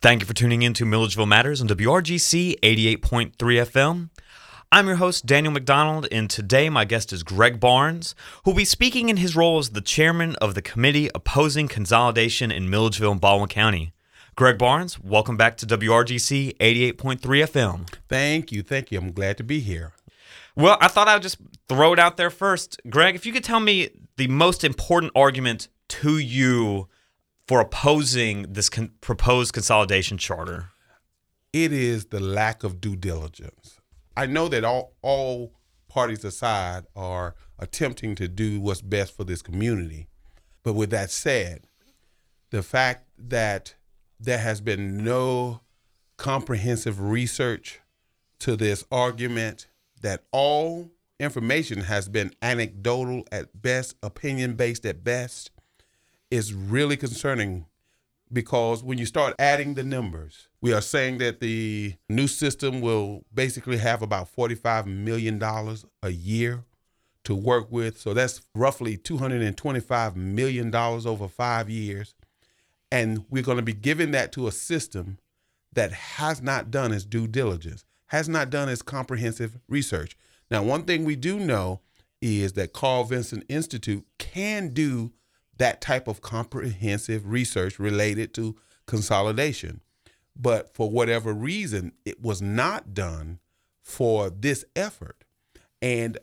Thank you for tuning in to Milledgeville Matters on WRGC 88.3 FM. I'm your host, Daniel McDonald, and today my guest is Greg Barnes, who will be speaking in his role as the chairman of the committee opposing consolidation in Milledgeville and Baldwin County. Greg Barnes, welcome back to WRGC 88.3 FM. Thank you. Thank you. I'm glad to be here. Well, I thought I'd just throw it out there first. Greg, if you could tell me the most important argument to you for opposing this con- proposed consolidation charter? It is the lack of due diligence. I know that all all parties aside are attempting to do what's best for this community. But with that said, the fact that there has been no comprehensive research to this argument that all information has been anecdotal at best, opinion based at best, is really concerning because when you start adding the numbers, we are saying that the new system will basically have about $45 million a year to work with. So that's roughly $225 million over five years. And we're going to be giving that to a system that has not done its due diligence, has not done its comprehensive research. Now, one thing we do know is that Carl Vinson Institute can do that type of comprehensive research related to consolidation. But for whatever reason, it was not done for this effort. And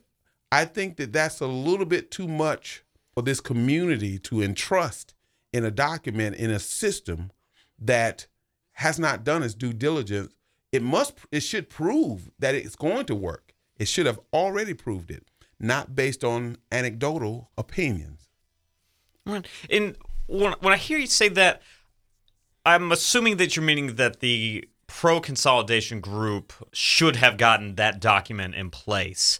I think that that's a little bit too much for this community to entrust in a document, in a system that has not done its due diligence. It must, it should prove that it's going to work. It should have already proved it, not based on anecdotal opinions. And when, when I hear you say that, I'm assuming that you're meaning that the pro consolidation group should have gotten that document in place.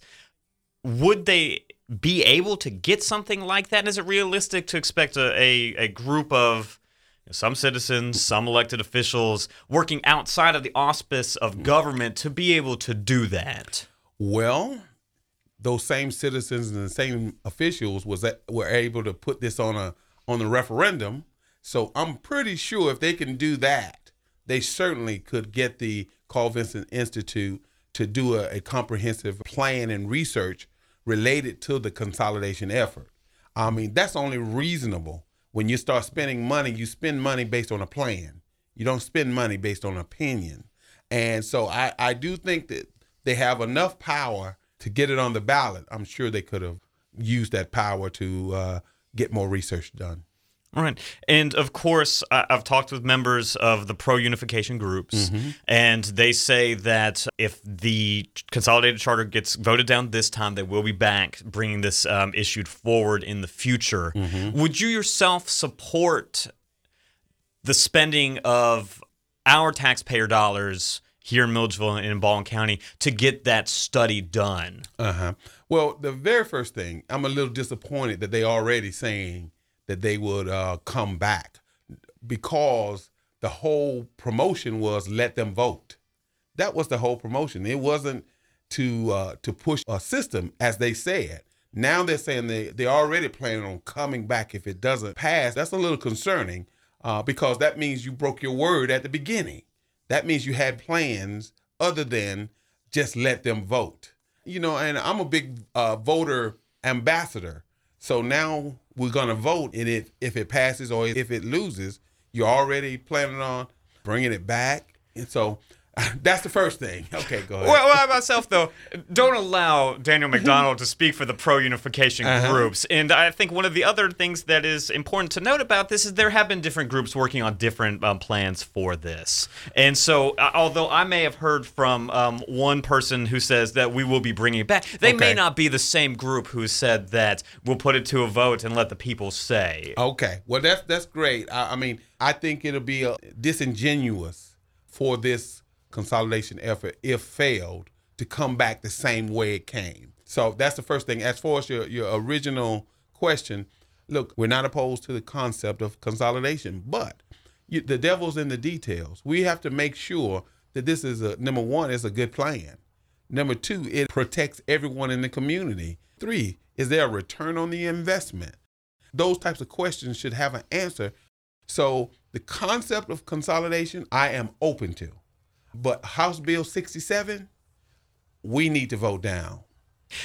Would they be able to get something like that? And is it realistic to expect a, a, a group of some citizens, some elected officials working outside of the auspice of government to be able to do that? Well, those same citizens and the same officials was that were able to put this on a on the referendum. So I'm pretty sure if they can do that, they certainly could get the Carl Vinson Institute to do a, a comprehensive plan and research related to the consolidation effort. I mean, that's only reasonable. When you start spending money, you spend money based on a plan. You don't spend money based on opinion. And so I, I do think that they have enough power to get it on the ballot, I'm sure they could have used that power to uh, get more research done. All right. And of course, I've talked with members of the pro unification groups, mm-hmm. and they say that if the consolidated charter gets voted down this time, they will be back bringing this um, issued forward in the future. Mm-hmm. Would you yourself support the spending of our taxpayer dollars here in Milledgeville and in Baldwin County to get that study done? Uh huh. Well, the very first thing, I'm a little disappointed that they already saying that they would uh, come back because the whole promotion was let them vote. That was the whole promotion. It wasn't to uh, to push a system as they said. Now they're saying they they're already planning on coming back if it doesn't pass. That's a little concerning uh, because that means you broke your word at the beginning that means you had plans other than just let them vote. You know, and I'm a big uh, voter ambassador. So now we're going to vote, and if, if it passes or if it loses, you're already planning on bringing it back. And so That's the first thing. Okay, go ahead. Well, well myself though, don't allow Daniel McDonald to speak for the pro unification uh-huh. groups. And I think one of the other things that is important to note about this is there have been different groups working on different um, plans for this. And so, uh, although I may have heard from um, one person who says that we will be bringing it back, they okay. may not be the same group who said that we'll put it to a vote and let the people say. Okay, well that's that's great. I, I mean, I think it'll be uh, disingenuous for this consolidation effort, if failed, to come back the same way it came. So that's the first thing. As far as your, your original question, look, we're not opposed to the concept of consolidation, but you, the devil's in the details. We have to make sure that this is a number one, is a good plan. Number two, it protects everyone in the community. Three, is there a return on the investment? Those types of questions should have an answer So the concept of consolidation, I am open to. But House Bill 67, we need to vote down.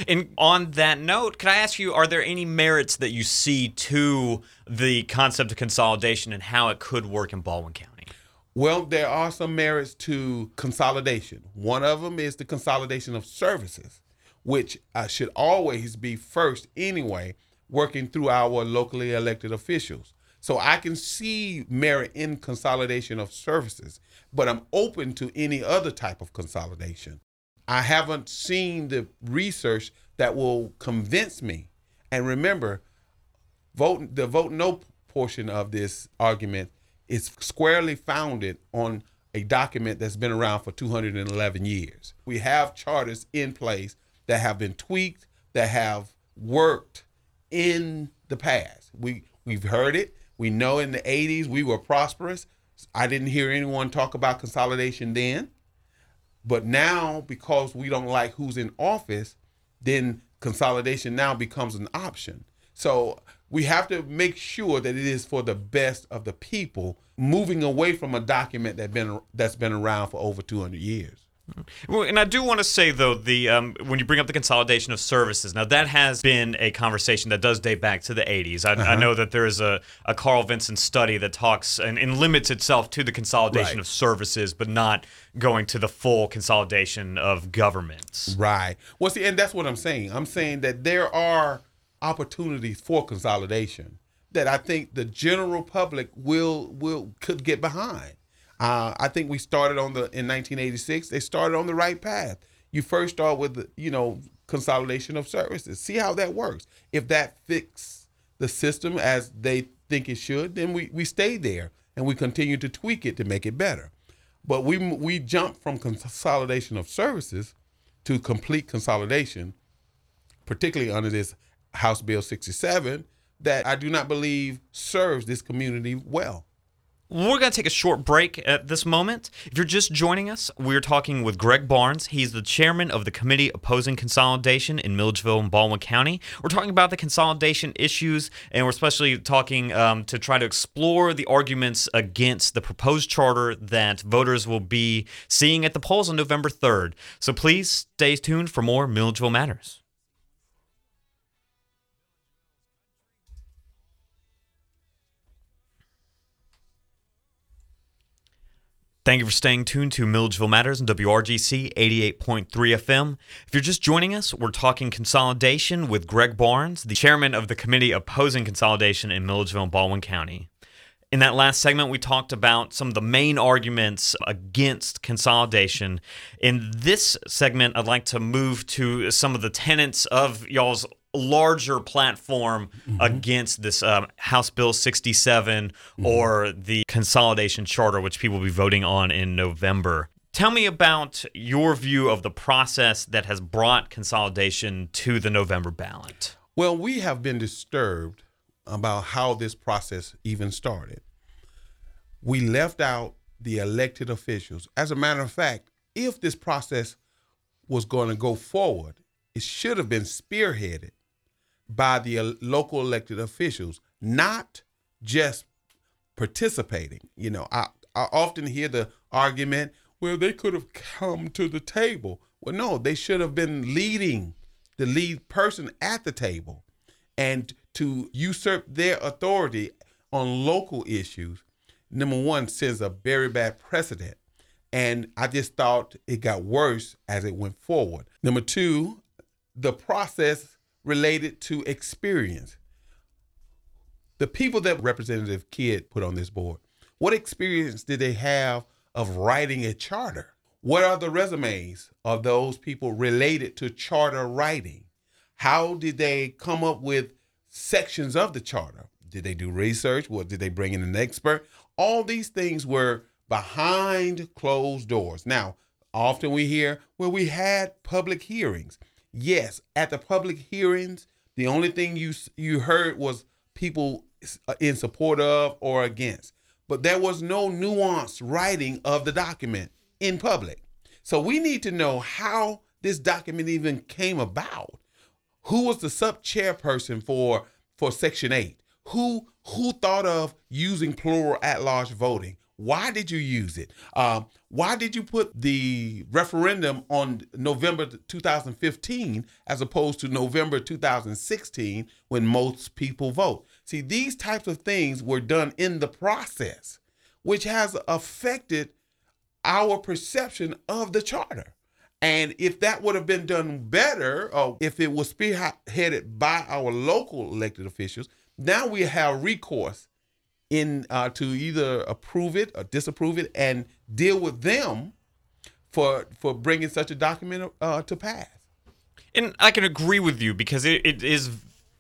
And on that note, can I ask you, are there any merits that you see to the concept of consolidation and how it could work in Baldwin County? Well, there are some merits to consolidation. One of them is the consolidation of services, which uh, should always be first anyway, working through our locally elected officials. So I can see merit in consolidation of services, but I'm open to any other type of consolidation. I haven't seen the research that will convince me. And remember, vote the vote no portion of this argument is squarely founded on a document that's been around for 211 years. We have charters in place that have been tweaked, that have worked in the past. We we've heard it. We know in the 80s we were prosperous. I didn't hear anyone talk about consolidation then. But now because we don't like who's in office, then consolidation now becomes an option. So we have to make sure that it is for the best of the people, moving away from a document that been that's been around for over 200 years. Well, and I do want to say though the um, when you bring up the consolidation of services, now that has been a conversation that does date back to the 80s. I, uh-huh. I know that there is a, a Carl Vinson study that talks and, and limits itself to the consolidation right. of services, but not going to the full consolidation of governments. Right. Well, see, and that's what I'm saying. I'm saying that there are opportunities for consolidation that I think the general public will will could get behind. Uh, I think we started on the in 1986. They started on the right path. You first start with you know consolidation of services. See how that works. If that fits the system as they think it should, then we we stay there and we continue to tweak it to make it better. But we we jump from consolidation of services to complete consolidation, particularly under this House Bill 67 that I do not believe serves this community well. We're going to take a short break at this moment. If you're just joining us, we're talking with Greg Barnes. He's the chairman of the committee opposing consolidation in Milledgeville and Baldwin County. We're talking about the consolidation issues, and we're especially talking um, to try to explore the arguments against the proposed charter that voters will be seeing at the polls on November 3rd. So please stay tuned for more Milledgeville Matters. Thank you for staying tuned to Milledgeville Matters and WRGC 88.3 FM. If you're just joining us, we're talking consolidation with Greg Barnes, the chairman of the committee opposing consolidation in Milledgeville and Baldwin County. In that last segment, we talked about some of the main arguments against consolidation. In this segment, I'd like to move to some of the tenets of y'all's larger platform mm-hmm. against this um, House Bill 67 mm-hmm. or the consolidation charter, which people will be voting on in November. Tell me about your view of the process that has brought consolidation to the November ballot. Well, we have been disturbed about how this process even started. We left out the elected officials. As a matter of fact, if this process was going to go forward, it should have been spearheaded by the local elected officials, not just participating. You know, I, I often hear the argument, well, they could have come to the table. Well, no, they should have been leading the lead person at the table. And to usurp their authority on local issues, number one, sends a very bad precedent. And I just thought it got worse as it went forward. Number two, the process related to experience. The people that Representative Kidd put on this board, what experience did they have of writing a charter? What are the resumes of those people related to charter writing? How did they come up with sections of the charter? Did they do research? What did they bring in an expert? All these things were behind closed doors. Now, often we hear, well, we had public hearings yes, at the public hearings, the only thing you you heard was people uh, in support of or against, but there was no nuanced writing of the document in public. So we need to know how this document even came about. Who was the sub chairperson for for Section Eight? Who who thought of using plural at large voting? Why did you use it? Um, why did you put the referendum on November 2015 as opposed to November 2016 when most people vote? See, these types of things were done in the process, which has affected our perception of the charter. And if that would have been done better, or if it was spearheaded by our local elected officials, now we have recourse in uh, to either approve it or disapprove it and deal with them for for bringing such a document uh, to pass. And I can agree with you because it, it is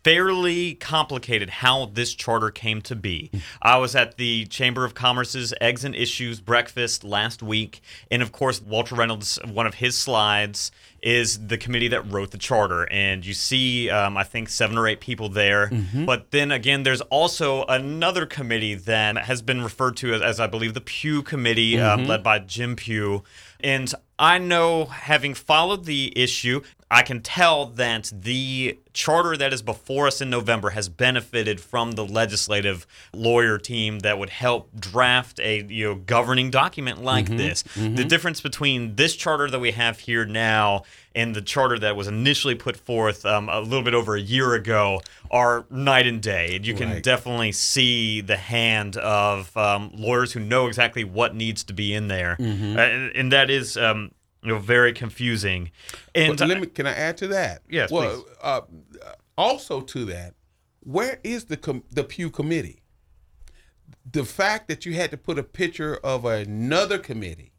fairly complicated how this charter came to be. I was at the Chamber of Commerce's Eggs and Issues breakfast last week, and of course, Walter Reynolds, one of his slides is the committee that wrote the charter. And you see, um, I think, seven or eight people there. Mm-hmm. But then again, there's also another committee that has been referred to as, as I believe, the Pew Committee, um, mm-hmm. led by Jim Pew. And I know, having followed the issue, I can tell that the charter that is before us in November has benefited from the legislative lawyer team that would help draft a you know governing document like mm-hmm, this. Mm-hmm. The difference between this charter that we have here now and the charter that was initially put forth um, a little bit over a year ago are night and day. And you can right. definitely see the hand of um, lawyers who know exactly what needs to be in there, mm-hmm. uh, and, and, that is. Um, you know, very confusing. And let me, can I add to that? Yes, well, uh, also to that, where is the com- the Pugh committee? The fact that you had to put a picture of another committee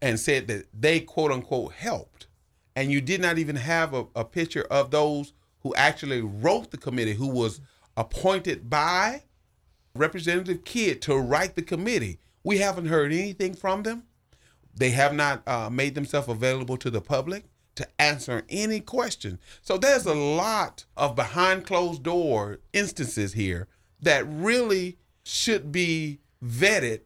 and said that they quote unquote helped, and you did not even have a, a picture of those who actually wrote the committee, who was appointed by Representative Kidd to write the committee. We haven't heard anything from them. They have not uh, made themselves available to the public to answer any question. So there's a lot of behind closed door instances here that really should be vetted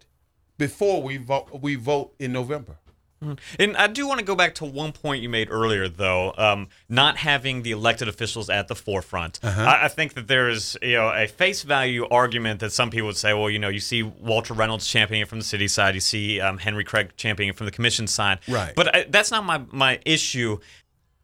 before we vote, we vote in November. Mm-hmm. And I do want to go back to one point you made earlier, though, um, not having the elected officials at the forefront. Uh-huh. I, I, think that there is, you know, a face value argument that some people would say, well, you know, you see Walter Reynolds championing it from the city side, you see um, Henry Craig championing it from the commission side. Right. But I, that's not my my issue.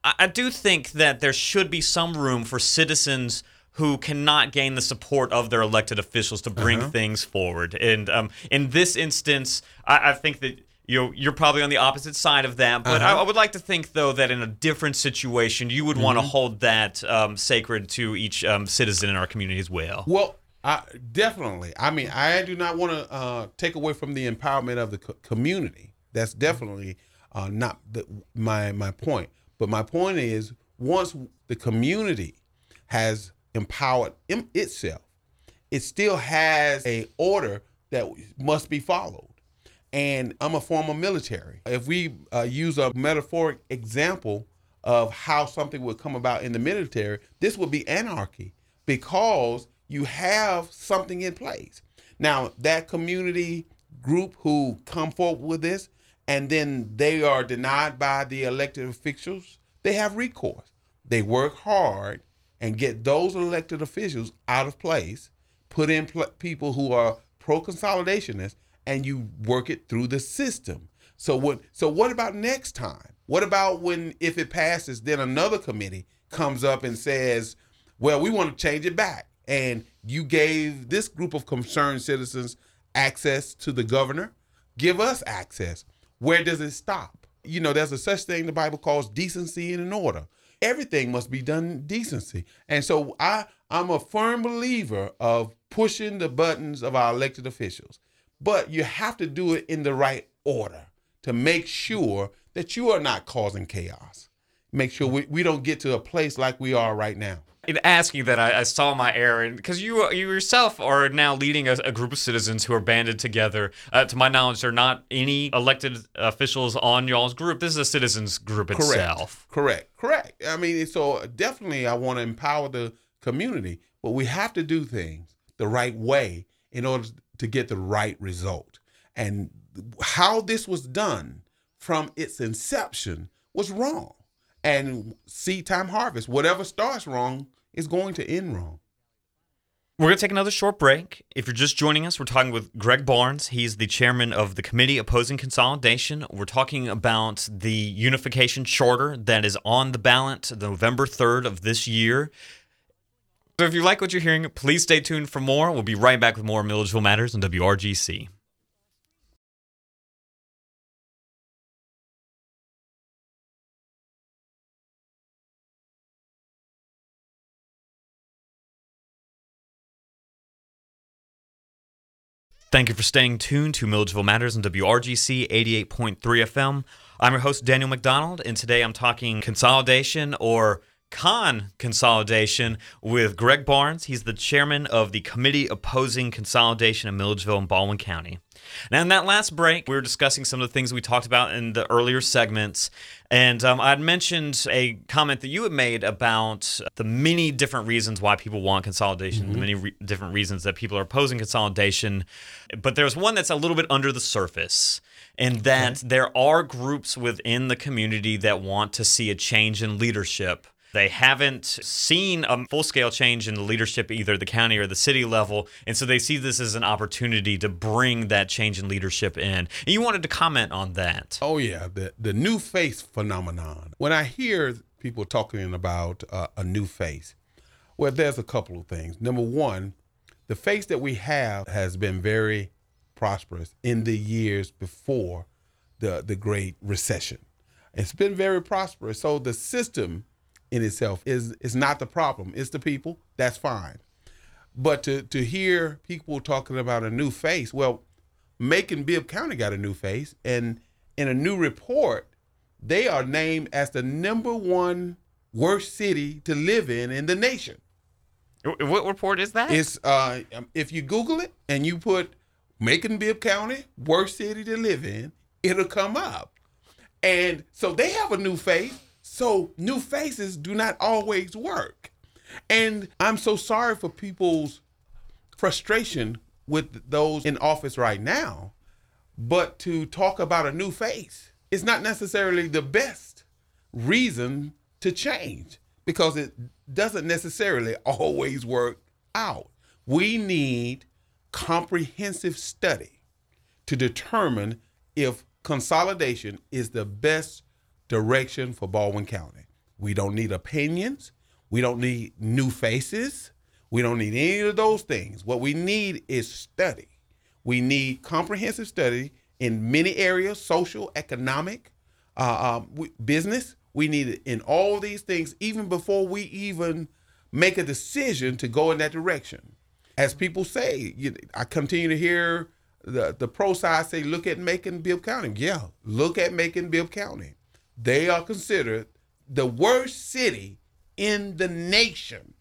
I, I do think that there should be some room for citizens who cannot gain the support of their elected officials to bring uh-huh. things forward. And um, in this instance, I, I think that you you're probably on the opposite side of that. But uh-huh. I, I, would like to think though that in a different situation, you would mm-hmm. want to hold that um, sacred to each um, citizen in our community as well. Well. definitely. I mean, I do not want to uh, take away from the empowerment of the co- community. That's definitely uh, not the, my my point. But my point is, once the community has empowered itself, it still has a order that must be followed and I'm a former military. If we uh, use a metaphoric example of how something would come about in the military, this would be anarchy because you have something in place. Now, that community group who come forward with this and then they are denied by the elected officials, they have recourse. They work hard and get those elected officials out of place, put in pl- people who are pro consolidationists and you work it through the system. So what so what about next time? What about when if it passes then another committee comes up and says, "Well, we want to change it back." And you gave this group of concerned citizens access to the governor, give us access. Where does it stop? You know, there's a such thing the Bible calls decency and an order. Everything must be done decency. And so I I'm a firm believer of pushing the buttons of our elected officials. But you have to do it in the right order to make sure that you are not causing chaos. Make sure we, we don't get to a place like we are right now. In asking that, I, I saw my error because you you yourself are now leading a, a, group of citizens who are banded together. Uh, to my knowledge, there are not any elected officials on y'all's group. This is a citizens group itself. Correct, correct, correct. I mean, so definitely, I want to empower the community, but we have to do things the right way in order to get the right result. And how this was done from its inception was wrong. And seed time harvest, whatever starts wrong is going to end wrong. We're going to take another short break. If you're just joining us, we're talking with Greg Barnes. He's the chairman of the committee opposing consolidation. We're talking about the unification charter that is on the ballot November 3rd of this year. So if you like what you're hearing, please stay tuned for more. We'll be right back with more Milledgeville Matters on WRGC. Thank you for staying tuned to Milledgeville Matters on WRGC 88.3 FM. I'm your host, Daniel McDonald, and today I'm talking consolidation or con consolidation with Greg Barnes. He's the chairman of the committee opposing consolidation in Milledgeville and Baldwin County. Now, in that last break, we were discussing some of the things we talked about in the earlier segments. And um, I'd mentioned a comment that you had made about the many different reasons why people want consolidation, mm-hmm. the many re- different reasons that people are opposing consolidation. But there's one that's a little bit under the surface, and that there are groups within the community that want to see a change in leadership they haven't seen a full scale change in the leadership, either the county or the city level. And so they see this as an opportunity to bring that change in leadership in. And you wanted to comment on that. Oh, yeah. The, the new face phenomenon. When I hear people talking about uh, a new face, well, there's a couple of things. Number one, the face that we have has been very prosperous in the years before the, the Great Recession. It's been very prosperous. So the system in itself is is not the problem. It's the people. That's fine. But to to hear people talking about a new face, well, Macon Bibb County got a new face, and in a new report, they are named as the number one worst city to live in in the nation. What report is that? It's uh, um, if you Google it and you put Macon Bibb County worst city to live in, it'll come up. And so they have a new face so new faces do not always work. And I'm so sorry for people's frustration with those in office right now. But to talk about a new face is not necessarily the best reason to change because it doesn't necessarily always work out. We need comprehensive study to determine if consolidation is the best direction for Baldwin County. We don't need opinions. We don't need new faces. We don't need any of those things. What we need is study. We need comprehensive study in many areas social, economic, uh, um, business. We need it in all these things, even before we even make a decision to go in that direction. As people say, you, I continue to hear the, the pro side say, look at Macon Bibb County. Yeah, look at Macon Bibb County they are considered the worst city in the nation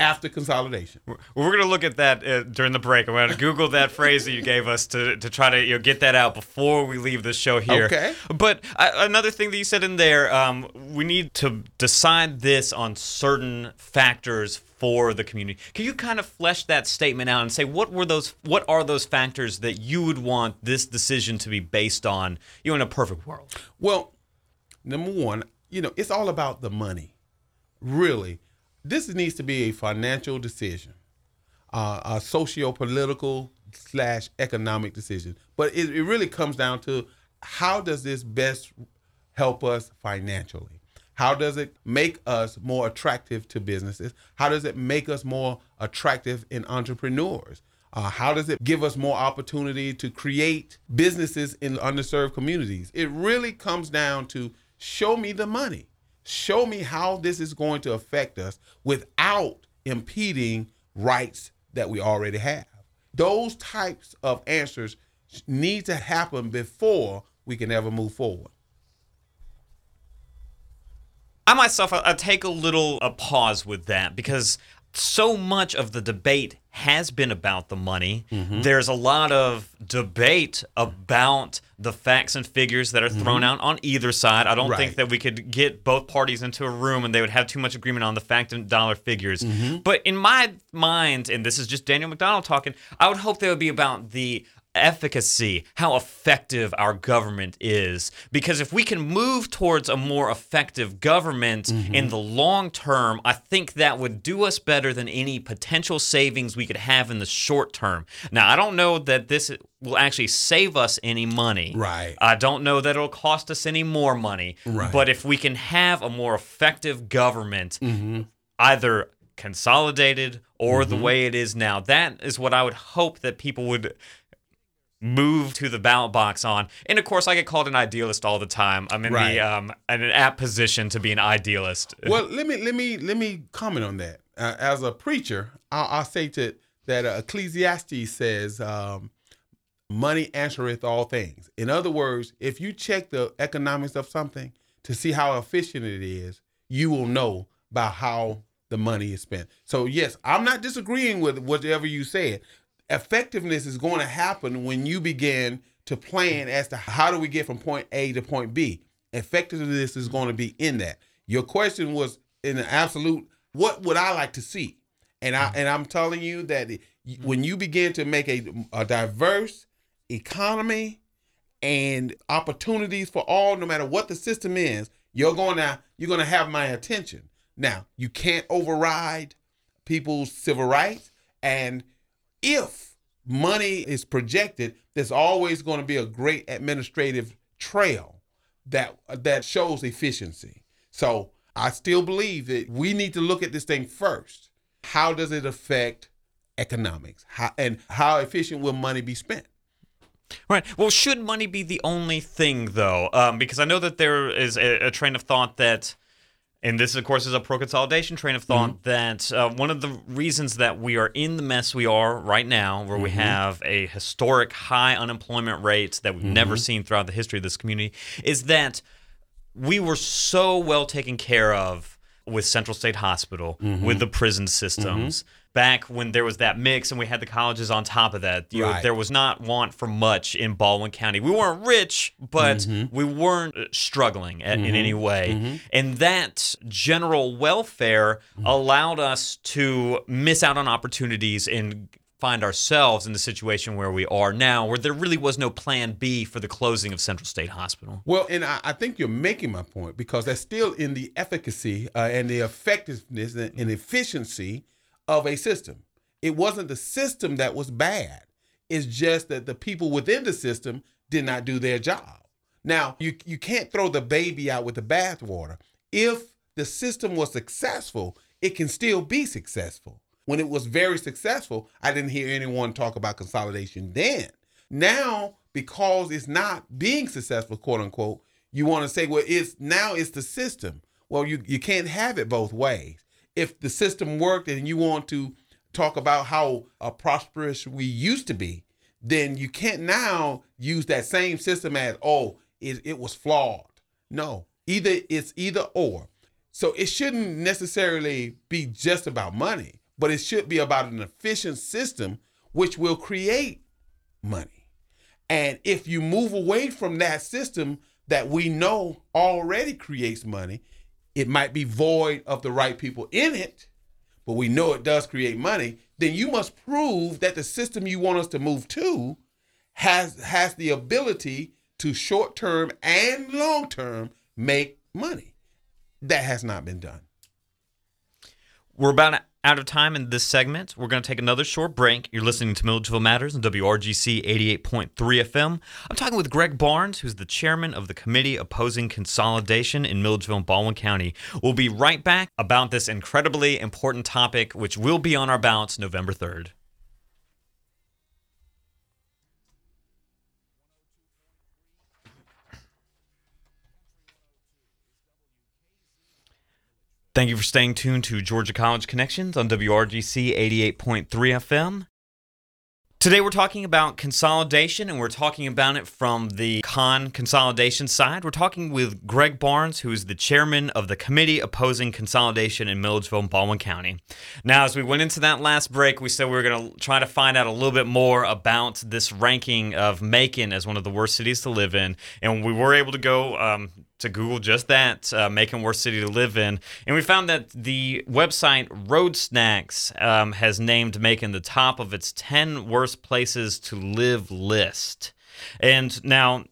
after consolidation. We're going to look at that uh, during the break. I'm going to Google that phrase that you gave us to, to try to you know, get that out before we leave the show here. Okay. But uh, another thing that you said in there, um, we need to decide this on certain factors for the community. Can you kind of flesh that statement out and say what were those? What are those factors that you would want this decision to be based on? You know, in a perfect world. Well, number one, you know, it's all about the money. Really, this needs to be a financial decision, uh, a socio-political slash economic decision. But it, it really comes down to how does this best help us financially? How does it make us more attractive to businesses? How does it make us more attractive in entrepreneurs? Uh, how does it give us more opportunity to create businesses in underserved communities? It really comes down to Show me the money. Show me how this is going to affect us without impeding rights that we already have. Those types of answers need to happen before we can ever move forward. I myself, I, take a little a pause with that because so much of the debate has been about the money. Mm-hmm. There's a lot of debate about the facts and figures that are thrown mm-hmm. out on either side. I don't right. think that we could get both parties into a room and they would have too much agreement on the fact and dollar figures. Mm-hmm. But in my mind, and this is just Daniel McDonald talking, I would hope they would be about the efficacy, how effective our government is. Because if we can move towards a more effective government Mm-hmm. in the long term, I think that would do us better than any potential savings we could have in the short term. Now, I don't know that this will actually save us any money. Right. I don't know that it'll cost us any more money. Right. But if we can have a more effective government, Mm-hmm. either consolidated or the way it is now, that is what I would hope that people would move to the ballot box on. And of course, I get called an idealist all the time. I'm in Right. the um, in an apt position to be an idealist. well, let me let me let me comment on that. Uh, as a preacher, I'll, I'll say to that uh, Ecclesiastes says, um, "Money answereth all things." In other words, if you check the economics of something to see how efficient it is, you will know by how the money is spent. So yes, I'm not disagreeing with whatever you said. Effectiveness is going to happen when you begin to plan as to how do we get from point A to point B. Effectiveness is going to be in that. Your question was in an absolute. What would I like to see? And I and I'm telling you that when you begin to make a, a diverse economy and opportunities for all, no matter what the system is, you're gonna you're gonna have my attention. Now you can't override people's civil rights, and if money is projected, there's always going to be a great administrative trail that that shows efficiency. So I still believe that we need to look at this thing first. How does it affect economics? How and how efficient will money be spent? Right. Well, should money be the only thing, though? Um, because I know that there is a, a train of thought that, and this, of course, is a pro consolidation train of thought, mm-hmm. that uh, one of the reasons that we are in the mess we are right now, where we mm-hmm. have a historic high unemployment rate that we've never mm-hmm. seen throughout the history of this community, is that we were so well taken care of with Central State Hospital, with the prison systems. Back when there was that mix and we had the colleges on top of that, you know, Right. there was not want for much in Baldwin County. We weren't rich, but we weren't uh, struggling at, in any way. And that general welfare allowed us to miss out on opportunities and find ourselves in the situation where we are now, where there really was no plan B for the closing of Central State Hospital. Well, and I, I think you're making my point because that's still in the efficacy uh, and the effectiveness and, and efficiency of a system. It wasn't the system that was bad. It's just that the people within the system did not do their job. Now, you you can't throw the baby out with the bathwater. If the system was successful, it can still be successful. When it was very successful, I didn't hear anyone talk about consolidation then. Now, because it's not being successful, quote unquote, you want to say, well, it's now it's the system. Well, you, you can't have it both ways. If the system worked and you want to talk about how uh, prosperous we used to be, then you can't now use that same system as, oh, it, it was flawed. No, either it's either or. So it shouldn't necessarily be just about money, but it should be about an efficient system which will create money. And if you move away from that system that we know already creates money, it might be void of the right people in it, but we know it does create money, then you must prove that the system you want us to move to has has the ability to short term and long term make money. That has not been done. We're about out of time in this segment. We're going to take another short break. You're listening to Milledgeville Matters on WRGC 88.3 FM. I'm talking with Greg Barnes, who's the chairman of the committee opposing consolidation in Milledgeville and Baldwin County. We'll be right back about this incredibly important topic, which will be on our ballots November 3rd. Thank you for staying tuned to Georgia College Connections on WRGC 88.3 FM. Today we're talking about consolidation and we're talking about it from the con consolidation side. We're talking with Greg Barnes, who is the chairman of the committee opposing consolidation in Milledgeville and Baldwin County. Now, as we went into that last break, we said we were going to try to find out a little bit more about this ranking of Macon as one of the worst cities to live in. And we were able to go um, to Google just that, uh, Macon worst city to live in, and we found that the website Road Snacks um, has named Macon the top of its 10 worst places to live list. And now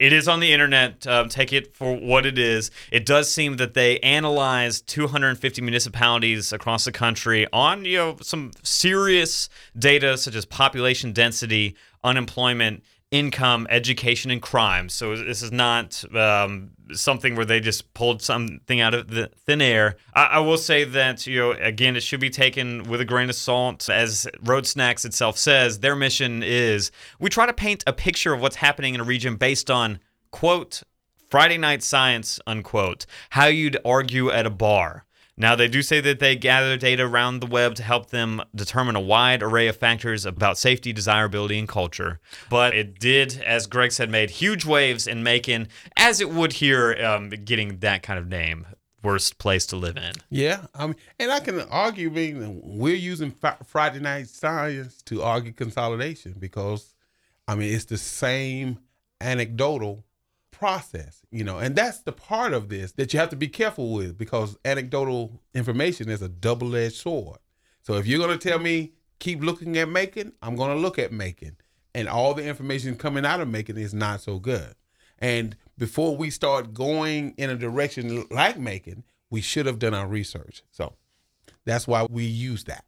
it is on the internet. Um, take it for what it is. It does seem that they analyzed 250 municipalities across the country on you know some serious data such as population density, unemployment, income, education, and crime. So this is not um, something where they just pulled something out of the thin air. I, I, will say that you know again, it should be taken with a grain of salt. As Road Snacks itself says, their mission is we try to paint a picture of what's happening in a region based on quote Friday night science unquote how you'd argue at a bar. Now, they do say that they gather data around the web to help them determine a wide array of factors about safety, desirability, and culture. But it did, as Greg said, made huge waves in Macon, as it would here, um, getting that kind of name. Worst place to live in. Yeah, I mean, and I can argue being we're using Friday night science to argue consolidation because, I mean, it's the same anecdotal process, you know, and that's the part of this that you have to be careful with because anecdotal information is a double edged sword. So if you're going to tell me keep looking at Macon, I'm going to look at Macon, and all the information coming out of Macon is not so good. And before we start going in a direction like Macon, we should have done our research. So that's why we use that.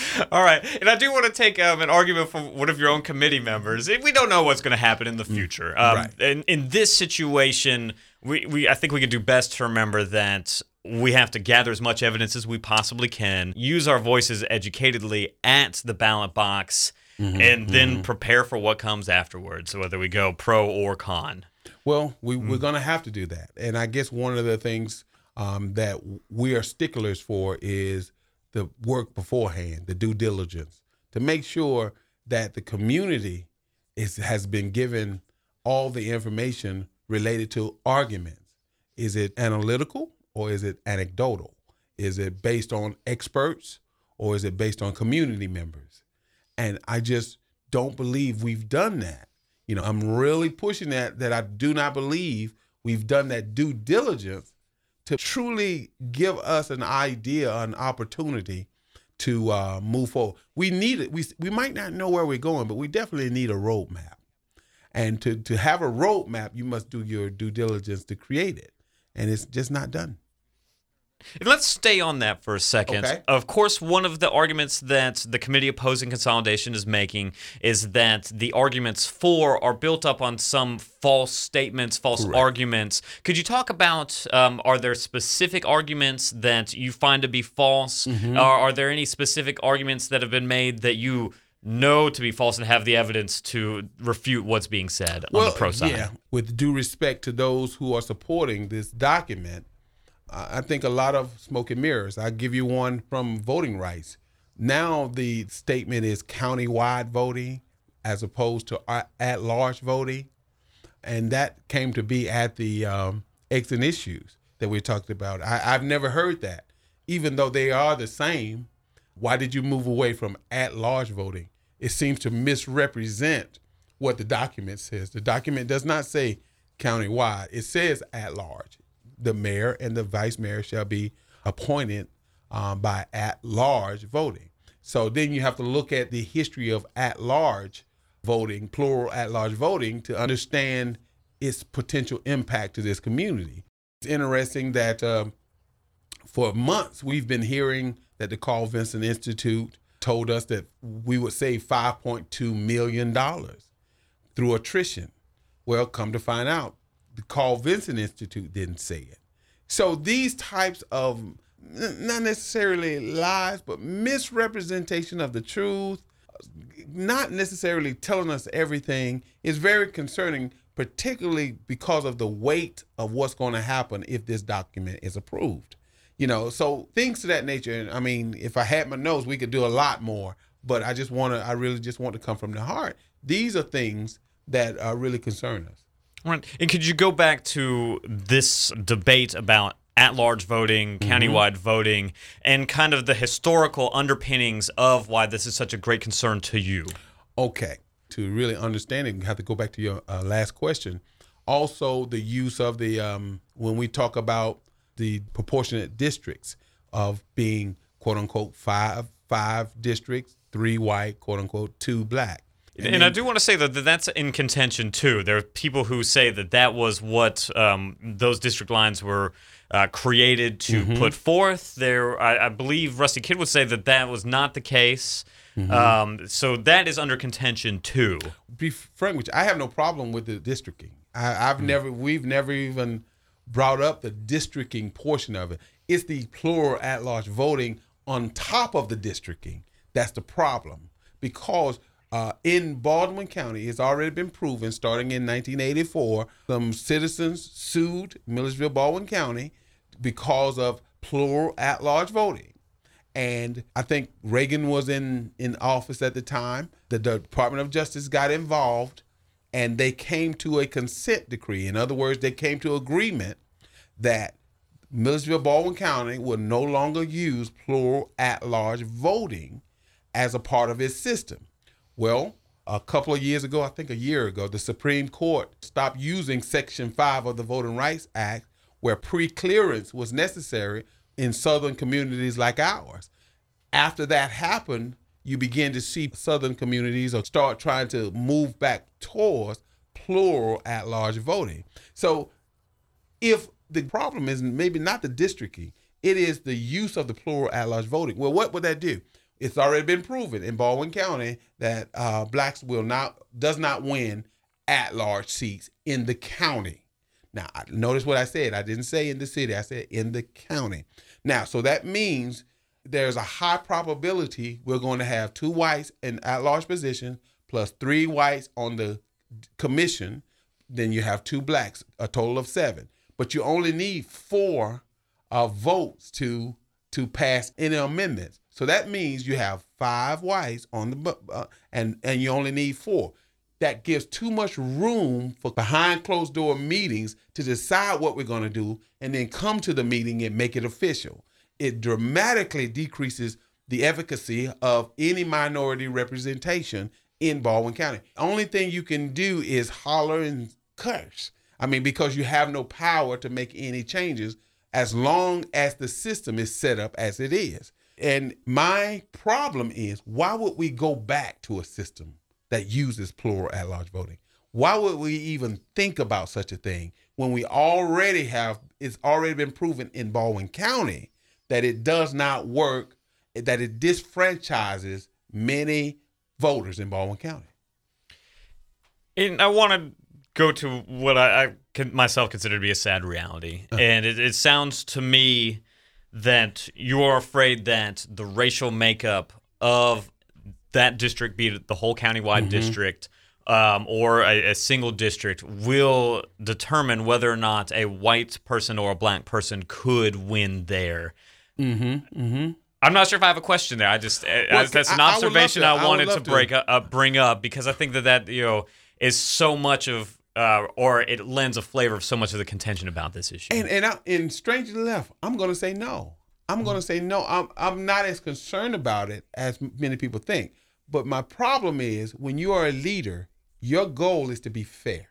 All right, and I do want to take um, an argument from one of your own committee members. We don't know what's going to happen in the mm, future. Um, right. And in this situation, we, we I think we could do best to remember that we have to gather as much evidence as we possibly can, use our voices educatedly at the ballot box, mm-hmm, and then mm-hmm. prepare for what comes afterwards, whether we go pro or con. Well, we, mm. we're going to have to do that. And I guess one of the things um, that we are sticklers for is the work beforehand, the due diligence, to make sure that the community is has been given all the information related to arguments. Is it analytical or is it anecdotal? Is it based on experts or is it based on community members? And I just don't believe we've done that. You know, I'm really pushing that that I do not believe we've done that due diligence to truly give us an idea, an opportunity to uh, move forward. We need it. We we might not know where we're going, but we definitely need a roadmap. And to to have a roadmap, you must do your due diligence to create it, and it's just not done. And let's stay on that for a second. Okay. Of course, one of the arguments that the committee opposing consolidation is making is that the arguments for are built up on some false statements, false Correct. arguments. Could you talk about um, are there specific arguments that you find to be false? Mm-hmm. Or are there any specific arguments that have been made that you know to be false and have the evidence to refute what's being said well, on the pro side? Yeah, with due respect to those who are supporting this document I think a lot of smoke and mirrors. I'll give you one from voting rights. Now the statement is county-wide voting as opposed to at-large voting, and that came to be at the um, exit issues that we talked about. I, I've never heard that, even though they are the same. Why did you move away from at-large voting? It seems to misrepresent what the document says. The document does not say county-wide; it says at-large the mayor and the vice mayor shall be appointed um, by at large voting. So then you have to look at the history of at large voting, plural at large voting, to understand its potential impact to this community. It's interesting that uh, for months we've been hearing that the Carl Vinson Institute told us that we would save $5.2 million through attrition. Well, come to find out, the Carl Vinson Institute didn't say it. So these types of not necessarily lies, but misrepresentation of the truth, not necessarily telling us everything, is very concerning, particularly because of the weight of what's going to happen if this document is approved. You know, so things to that nature. And I mean, if I had my nose, we could do a lot more, but I just want to, I really just want to come from the heart. These are things that uh, really concern us. Right. And could you go back to this debate about at large voting, mm-hmm. countywide voting, and kind of the historical underpinnings of why this is such a great concern to you? Okay. To really understand it, you have to go back to your uh, last question. Also, the use of the um, when we talk about the proportionate districts of being quote unquote five five districts, three white, quote unquote, two black. And, and I do want to say that that's in contention too. There are people who say that that was what um, those district lines were uh, created to mm-hmm. put forth. There, I, I, believe Rusty Kidd would say that that was not the case. Mm-hmm. Um, so that is under contention too. Be frank with you, I have no problem with the districting. I, have mm-hmm. never, we've never even brought up the districting portion of it. It's the plural at-large voting on top of the districting that's the problem because uh, in Baldwin County, it's already been proven starting in 1984, some citizens sued Milledgeville, Baldwin County because of plural at large voting. And I think Reagan was in, in office at the time. The Department of Justice got involved and they came to a consent decree. In other words, they came to agreement that Milledgeville, Baldwin County will no longer use plural at large voting as a part of its system. Well, a couple of years ago, I think a year ago, the Supreme Court stopped using Section 5 of the Voting Rights Act, where pre clearance was necessary in southern communities like ours. After that happened, you begin to see southern communities start trying to move back towards plural at large voting. So, if the problem is maybe not the districting, it is the use of the plural at large voting. Well, what would that do? It's already been proven in Baldwin County that uh, blacks will not does not win at large seats in the county. Now, notice what I said. I didn't say in the city. I said in the county. Now, so that means there's a high probability we're going to have two whites in at large position plus three whites on the commission. Then you have two blacks, a total of seven. But you only need four uh, votes to to pass any amendments. So that means you have five whites on the uh, and and you only need four. That gives too much room for behind closed door meetings to decide what we're going to do and then come to the meeting and make it official. It dramatically decreases the efficacy of any minority representation in Baldwin County. Only thing you can do is holler and curse. I mean, because you have no power to make any changes as long as the system is set up as it is. And my problem is why would we go back to a system that uses plural at large voting? Why would we even think about such a thing when we already have it's already been proven in Baldwin County that it does not work, that it disfranchises many voters in Baldwin County? And I want to go to what I, I can myself consider to be a sad reality. Uh-huh. And it, it sounds to me that you are afraid that the racial makeup of that district, be it the whole countywide mm-hmm. district um, or a, a, single district, will determine whether or not a white person or a black person could win there. Mm-hmm. Mm-hmm. I'm not sure if I have a question there. I just well, that's an observation I, I, I wanted to, to break uh, bring up because I think that that you know is so much of uh, or it lends a flavor of so much of the contention about this issue. And and I, and strangely enough, I'm going to say no. I'm going to say no. I'm I'm not as concerned about it as many people think. But my problem is when you are a leader, your goal is to be fair.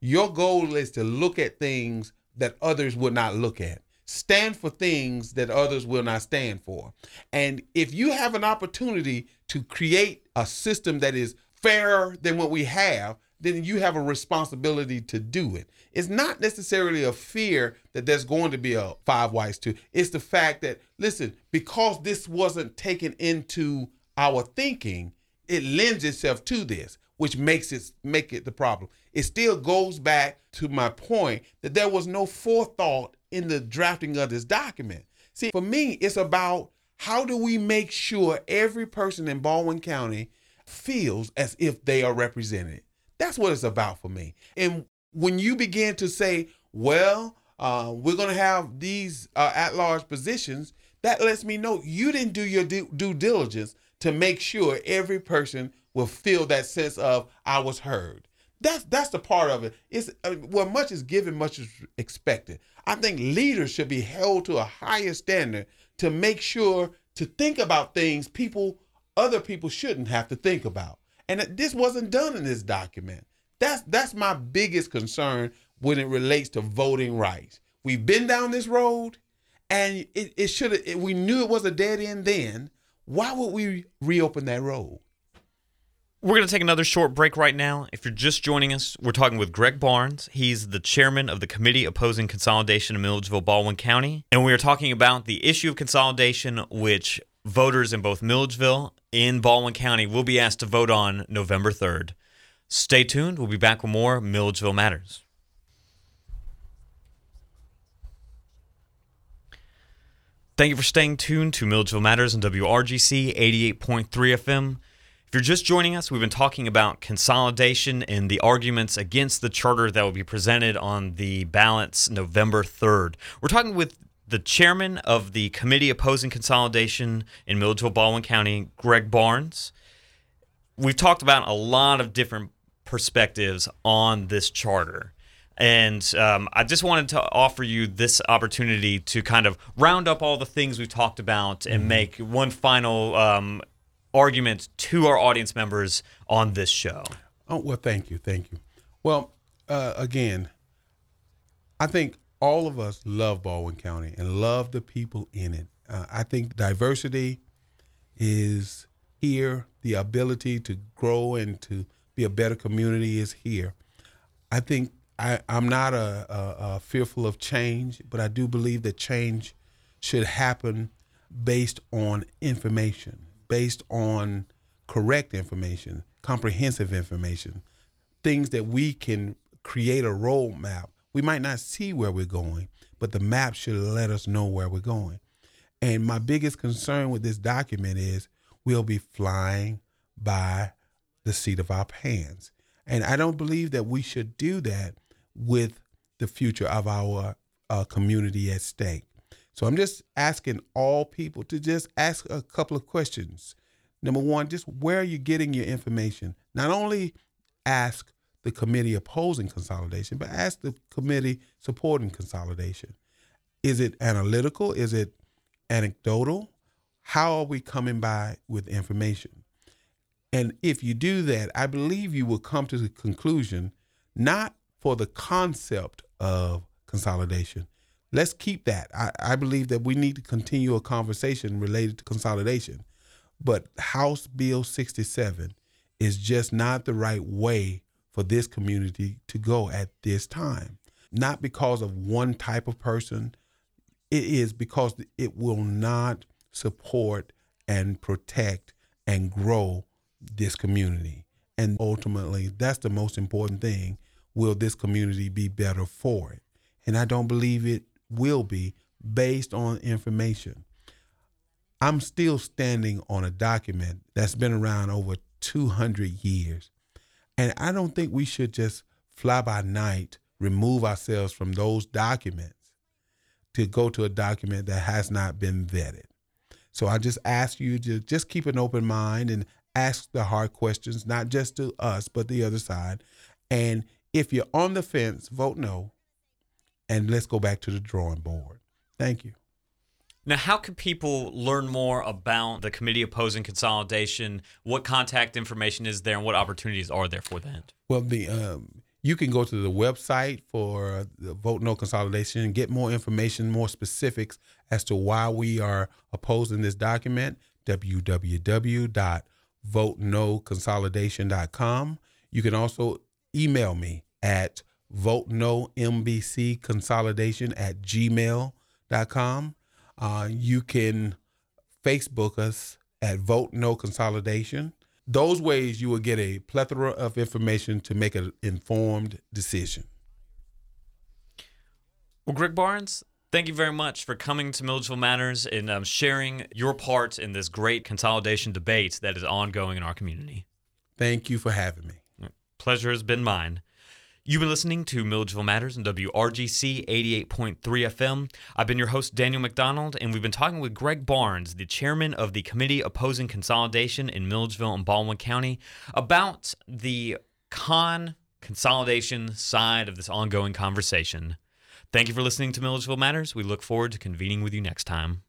Your goal is to look at things that others will not look at. Stand for things that others will not stand for. And if you have an opportunity to create a system that is fairer than what we have, then you have a responsibility to do it. It's not necessarily a fear that there's going to be a five whites too. It's the fact that, listen, because this wasn't taken into our thinking, it lends itself to this, which makes it make it the problem. It still goes back to my point that there was no forethought in the drafting of this document. See, for me, it's about how do we make sure every person in Baldwin County feels as if they are represented that's what it's about for me. And when you begin to say, well, uh, we're going to have these uh, at large positions, that lets me know you didn't do your due, due diligence to make sure every person will feel that sense of I was heard. That's that's the part of it. It's uh, well, much is given, much is expected. I think leaders should be held to a higher standard to make sure to think about things people other people shouldn't have to think about. And this wasn't done in this document. That's that's my biggest concern when it relates to voting rights. We've been down this road, and it, it should have. We knew it was a dead end then. Why would we reopen that road? We're going to take another short break right now. If you're just joining us, we're talking with Greg Barnes. He's the chairman of the committee opposing consolidation in Milledgeville, Baldwin County. And we are talking about the issue of consolidation, which voters in both Milledgeville and Baldwin County will be asked to vote on November 3rd. Stay tuned. We'll be back with more Milledgeville Matters. Thank you for staying tuned to Milledgeville Matters on WRGC 88.3 FM. If you're just joining us, we've been talking about consolidation and the arguments against the charter that will be presented on the ballots November 3rd. We're talking with the chairman of the committee opposing consolidation in Milledgeville, Baldwin County, Greg Barnes. We've talked about a lot of different perspectives on this charter. And um, I just wanted to offer you this opportunity to kind of round up all the things we've talked about and make one final um, argument to our audience members on this show. Oh, well, thank you. Thank you. Well, uh, again, I think all of us love Baldwin County and love the people in it. Uh, I think diversity is here, the ability to grow and to be a better community is here. I think I, I'm not a, a, a fearful of change, but I do believe that change should happen based on information based on correct information, comprehensive information, things that we can create a roadmap. We might not see where we're going, but the map should let us know where we're going. And my biggest concern with this document is we'll be flying by the seat of our pants. And I don't believe that we should do that with the future of our uh, community at stake. So I'm just asking all people to just ask a couple of questions. Number one, just where are you getting your information? Not only ask the committee opposing consolidation, but ask the committee supporting consolidation. Is it analytical? Is it anecdotal? How are we coming by with information? And if you do that, I believe you will come to the conclusion not for the concept of consolidation, let's keep that. I, I believe that we need to continue a conversation related to consolidation. But House Bill 67 is just not the right way for this community to go at this time. Not because of one type of person, it is because it will not support and protect and grow this community. And ultimately, that's the most important thing. Will this community be better for it? And I don't believe it will be based on information. I'm still standing on a document that's been around over 200 years. And I don't think we should just fly by night remove ourselves from those documents to go to a document that has not been vetted. So I just ask you to just keep an open mind and ask the hard questions, not just to us, but the other side. And if you're on the fence, vote no and let's go back to the drawing board. Thank you. Now, how can people learn more about the committee opposing consolidation? What contact information is there, and what opportunities are there for that? Well, the um, you can go to the website for the Vote No Consolidation and get more information, more specifics as to why we are opposing this document. www.votenoconsolidation.com. You can also email me at vote no mbc consolidation at gmail.com uh, you can facebook us at vote no consolidation those ways you will get a plethora of information to make an informed decision well greg barnes Thank you very much for coming to Milledgeville Matters and um, sharing your part in this great consolidation debate that is ongoing in our community. Thank you for having me. Pleasure has been mine. You've been listening to Milledgeville Matters on WRGC 88.3 FM. I've been your host, Daniel McDonald, and we've been talking with Greg Barnes, the chairman of the committee opposing consolidation in Milledgeville and Baldwin County, about the con consolidation side of this ongoing conversation. Thank you for listening to Milledgeville Matters. We look forward to convening with you next time.